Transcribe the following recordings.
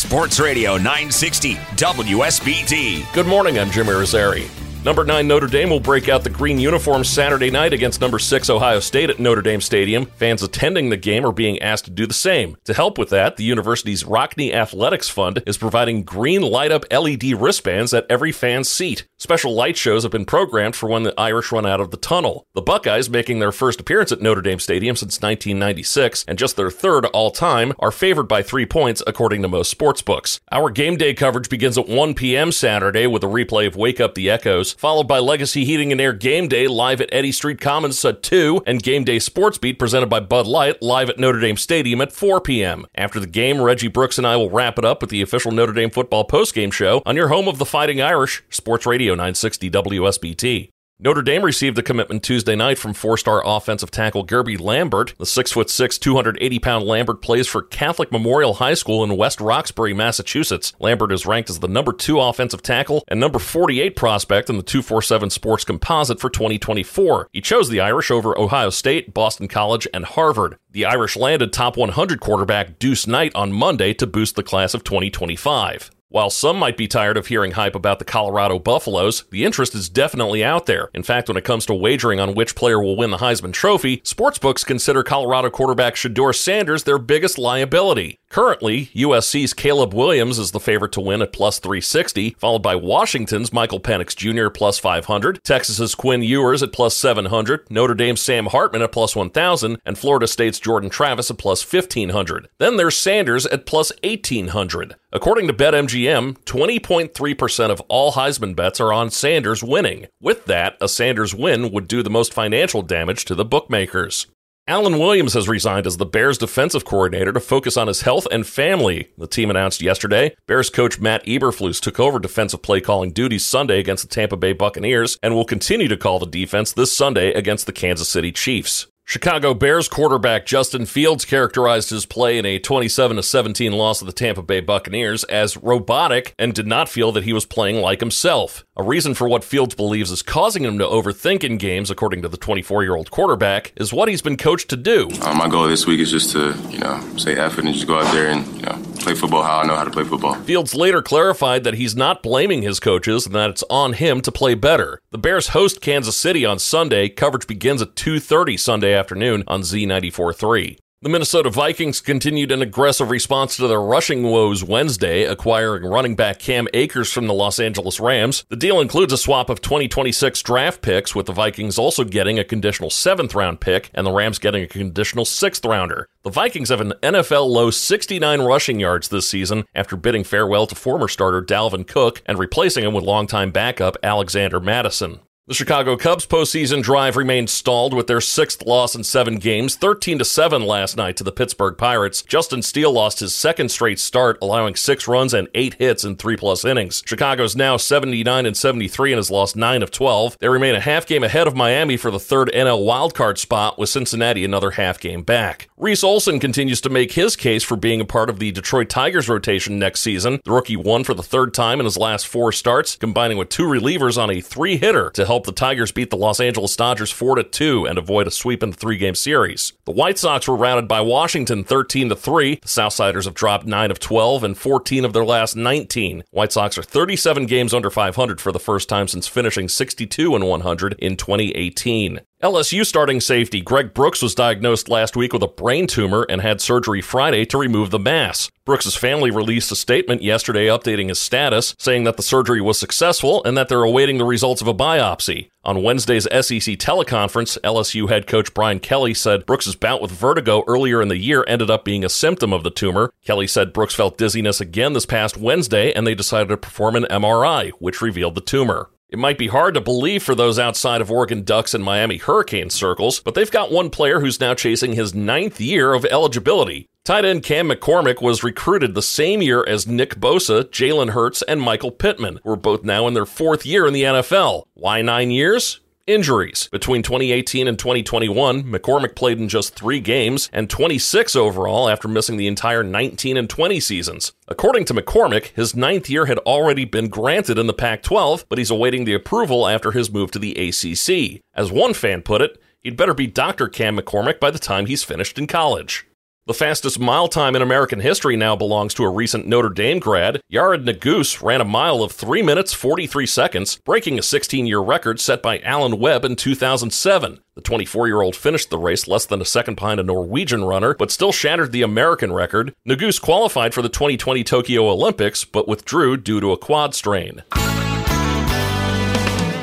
Sports Radio 960 WSBT. Good morning, I'm Jim Irizarry. Number 9 Notre Dame will break out the green uniform Saturday night against number 6 Ohio State at Notre Dame Stadium. Fans attending the game are being asked to do the same. To help with that, the university's Rockne Athletics Fund is providing green light up LED wristbands at every fan's seat. Special light shows have been programmed for when the Irish run out of the tunnel. The Buckeyes, making their first appearance at Notre Dame Stadium since 1996 and just their third all time, are favored by three points according to most sportsbooks. Our game day coverage begins at 1 p.m. Saturday with a replay of Wake Up the Echoes followed by Legacy Heating and Air Game Day live at Eddy Street Commons at 2, and Game Day Sports Beat presented by Bud Light live at Notre Dame Stadium at 4 p.m. After the game, Reggie Brooks and I will wrap it up with the official Notre Dame football postgame show on your home of the Fighting Irish, Sports Radio 960 WSBT. Notre Dame received a commitment Tuesday night from four-star offensive tackle Guerby Lambert. The 6'6", 280-pound Lambert plays for Catholic Memorial High School in West Roxbury, Massachusetts. Lambert is ranked as the number two offensive tackle and number 48 prospect in the 247 Sports Composite for 2024. He chose the Irish over Ohio State, Boston College, and Harvard. The Irish landed top 100 quarterback Deuce Knight on Monday to boost the class of 2025. While some might be tired of hearing hype about the Colorado Buffaloes, the interest is definitely out there. In fact, when it comes to wagering on which player will win the Heisman Trophy, sportsbooks consider Colorado quarterback Shedeur Sanders their biggest liability. Currently, USC's Caleb Williams is the favorite to win at plus 360, followed by Washington's Michael Penix Jr. plus 500, Texas's Quinn Ewers at plus 700, Notre Dame's Sam Hartman at plus 1000, and Florida State's Jordan Travis at plus 1500. Then there's Sanders at plus 1800. According to BetMGM, 20.3% of all Heisman bets are on Sanders winning. With that, a Sanders win would do the most financial damage to the bookmakers. Alan Williams has resigned as the Bears defensive coordinator to focus on his health and family. The team announced yesterday. Bears coach Matt Eberflus took over defensive play calling duties Sunday against the Tampa Bay Buccaneers and will continue to call the defense this Sunday against the Kansas City Chiefs. Chicago Bears quarterback Justin Fields characterized his play in a 27 17 loss of the Tampa Bay Buccaneers as robotic and did not feel that he was playing like himself. A reason for what Fields believes is causing him to overthink in games, according to the 24 year old quarterback, is what he's been coached to do. Uh, my goal this week is just to, you know, say effort and just go out there and, you know, play football how I know how to play football. Fields later clarified that he's not blaming his coaches and that it's on him to play better. The Bears host Kansas City on Sunday. Coverage begins at 2:30 Sunday afternoon on Z94.3. The Minnesota Vikings continued an aggressive response to their rushing woes Wednesday, acquiring running back Cam Akers from the Los Angeles Rams. The deal includes a swap of 2026 draft picks, with the Vikings also getting a conditional seventh round pick and the Rams getting a conditional sixth rounder. The Vikings have an NFL low 69 rushing yards this season after bidding farewell to former starter Dalvin Cook and replacing him with longtime backup Alexander Mattison. The Chicago Cubs postseason drive remained stalled with their sixth loss in seven games, 13 to 7 last night to the Pittsburgh Pirates. Justin Steele lost his second straight start, allowing six runs and eight hits in three plus innings. Chicago's now 79 and 73 and has lost nine of 12. They remain a half game ahead of Miami for the third NL wildcard spot, with Cincinnati another half game back. Reese Olson continues to make his case for being a part of the Detroit Tigers rotation next season. The rookie won for the third time in his last four starts, combining with two relievers on a three hitter to help helped the Tigers beat the Los Angeles Dodgers 4 2 and avoid a sweep in the three game series. The White Sox were routed by Washington 13 3. The Southsiders have dropped 9 of 12 and 14 of their last 19. White Sox are 37 games under 500 for the first time since finishing 62 and 100 in 2018. LSU starting safety Greg Brooks was diagnosed last week with a brain tumor and had surgery Friday to remove the mass. Brooks' family released a statement yesterday updating his status, saying that the surgery was successful and that they're awaiting the results of a biopsy. On Wednesday's SEC teleconference, LSU head coach Brian Kelly said Brooks' bout with vertigo earlier in the year ended up being a symptom of the tumor. Kelly said Brooks felt dizziness again this past Wednesday and they decided to perform an MRI, which revealed the tumor. It might be hard to believe for those outside of Oregon Ducks and Miami Hurricane circles, but they've got one player who's now chasing his ninth year of eligibility. Tight end Cam McCormick was recruited the same year as Nick Bosa, Jalen Hurts, and Michael Pittman, who are both now in their fourth year in the NFL. Why nine years? Injuries. Between 2018 and 2021, McCormick played in just three games and 26 overall after missing the entire 19 and 20 seasons. According to McCormick, his ninth year had already been granted in the Pac 12, but he's awaiting the approval after his move to the ACC. As one fan put it, he'd better be Dr. Cam McCormick by the time he's finished in college. The fastest mile time in American history now belongs to a recent Notre Dame grad. Yared Nuguse ran a mile of 3 minutes 43 seconds, breaking a 16 year record set by Alan Webb in 2007. The 24 year old finished the race less than a second behind a Norwegian runner, but still shattered the American record. Nuguse qualified for the 2020 Tokyo Olympics, but withdrew due to a quad strain.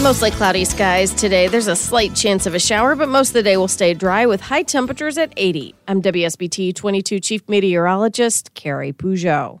Mostly cloudy skies today. There's a slight chance of a shower, but most of the day will stay dry with high temperatures at 80. I'm WSBT 22 Chief Meteorologist Carrie Peugeot.